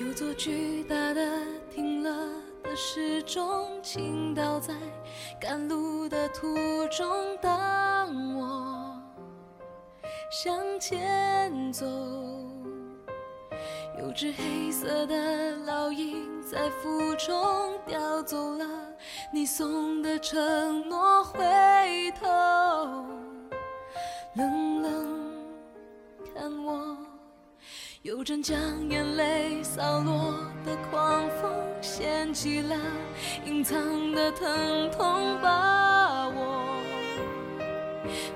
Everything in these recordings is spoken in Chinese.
有座巨大的停了的时钟，倾倒在赶路的途中。当我向前走，有只黑色的老鹰在腹中叼走了你送的承诺。回头，有阵将眼泪扫落的狂风，掀起了隐藏的疼痛，把我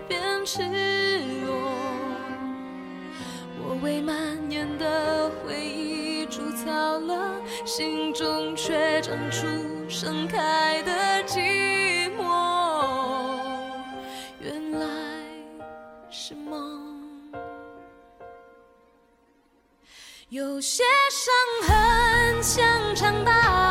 变赤裸。我为蔓延的回忆筑草了，心中却长出盛开的寂寞。原来是梦。有些伤痕像场大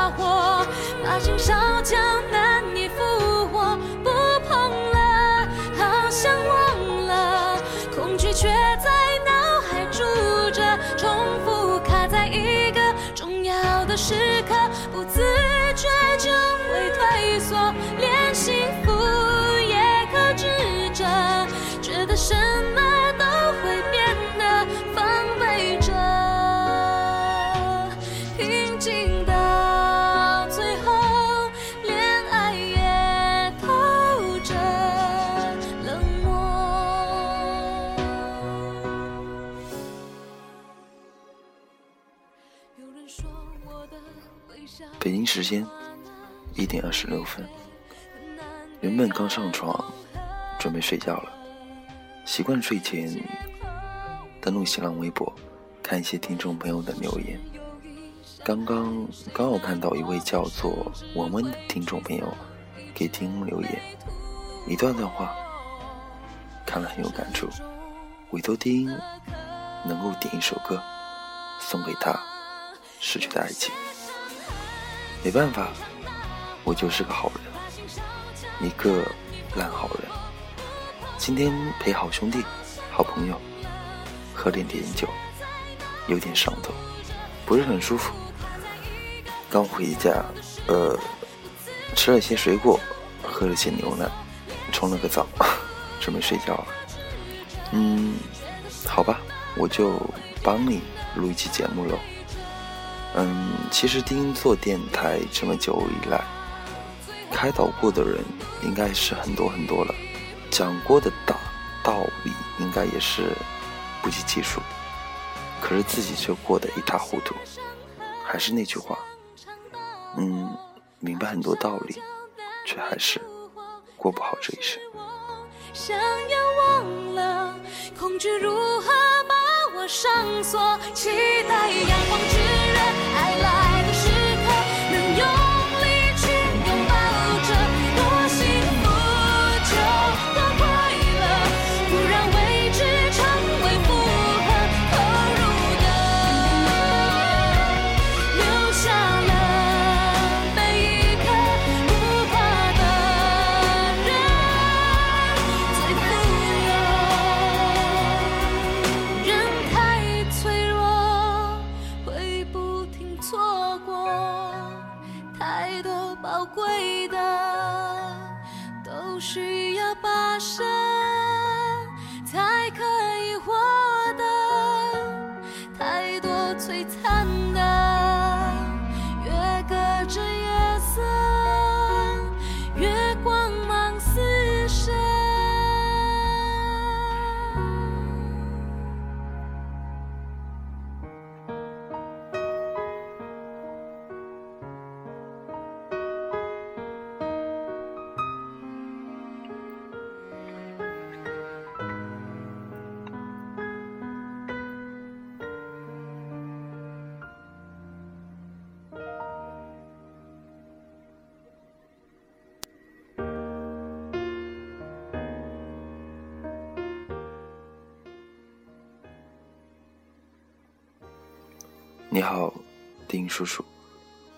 时间一点二十六分，原本刚上床，准备睡觉了，习惯睡前登录新浪微博，看一些听众朋友的留言。刚刚刚好看到一位叫做文文的听众朋友给听留言，一段段话，看了很有感触。委托丁能够点一首歌送给他失去的爱情。没办法，我就是个好人，一个烂好人。今天陪好兄弟、好朋友喝点点酒，有点上头，不是很舒服。刚回家，呃，吃了些水果，喝了些牛奶，冲了个澡，准备睡觉了。嗯，好吧，我就帮你录一期节目喽。嗯，其实丁做电台这么久以来，开导过的人应该是很多很多了，讲过的大道理应该也是不计其数，可是自己却过得一塌糊涂。还是那句话，嗯，明白很多道理，却还是过不好这一生。想要忘了，恐惧如何把我上锁？期待阳光过，太多宝贵的，都需要跋涉你好，丁叔叔，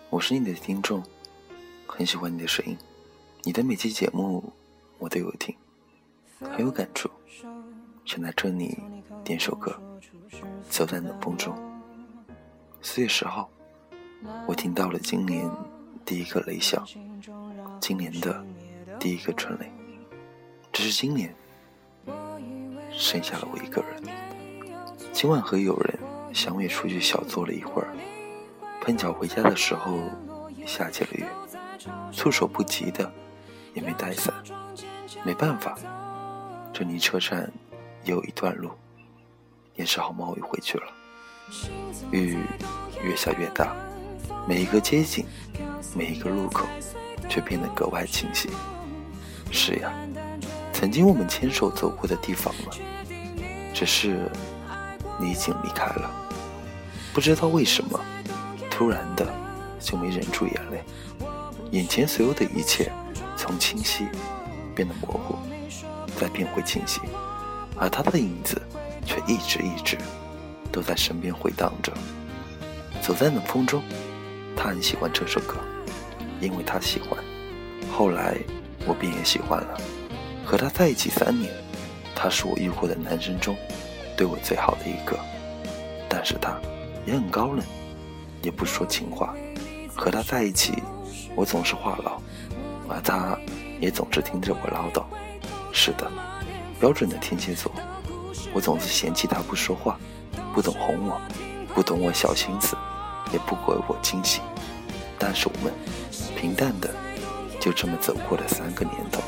我是你的听众，很喜欢你的声音，你的每期节目我都有听，很有感触，想在这里点首歌，走在冷风中。四月十号，我听到了今年第一个雷响，今年的第一个春雷。只是今年剩下了我一个人。今晚和友人相约出去小坐了一会儿，碰巧回家的时候下起了雨，措手不及的也没带伞，没办法，这离车站也有一段路，也只好冒雨回去了。雨越下越大，每一个街景，每一个路口，却变得格外清晰。是呀。曾经我们牵手走过的地方了，只是你已经离开了。不知道为什么，突然的就没忍住眼泪。眼前所有的一切，从清晰变得模糊，再变回清晰，而他的影子却一直一直都在身边回荡着。走在冷风中，他很喜欢这首歌，因为他喜欢。后来我便也喜欢了。和他在一起三年，他是我遇过的男生中对我最好的一个。但是他也很高冷，也不说情话。和他在一起，我总是话痨，而他也总是听着我唠叨。是的，标准的天蝎座。我总是嫌弃他不说话，不懂哄我，不懂我小心思，也不给我惊喜。但是我们平淡的就这么走过了三个年头。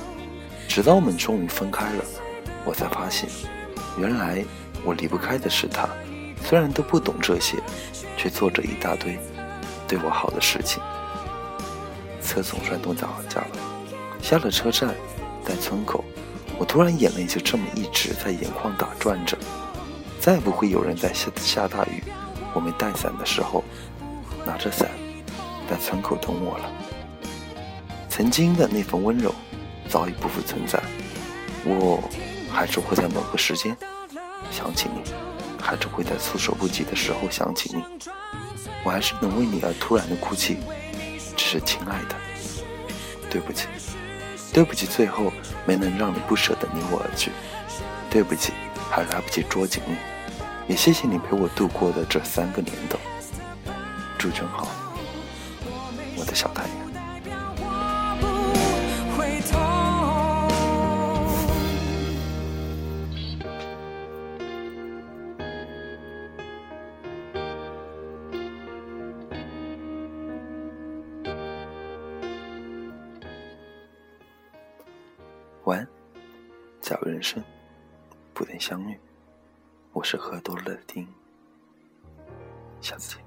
直到我们终于分开了，我才发现，原来我离不开的是他。虽然都不懂这些，却做着一大堆对我好的事情。车总算到家了，下了车站，在村口，我突然眼泪就这么一直在眼眶打转着。再不会有人在下下大雨，我没带伞的时候，拿着伞在村口等我了。曾经的那份温柔。早已不复存在，我还是会在某个时间想起你，还是会在措手不及的时候想起你，我还是能为你而突然的哭泣，只是亲爱的，对不起，对不起，最后没能让你不舍得离我而去，对不起，还来不及捉紧你，也谢谢你陪我度过的这三个年头，祝君好，我的小太阳。晚安，假如人生不能相遇，我是喝多了的丁，下次见。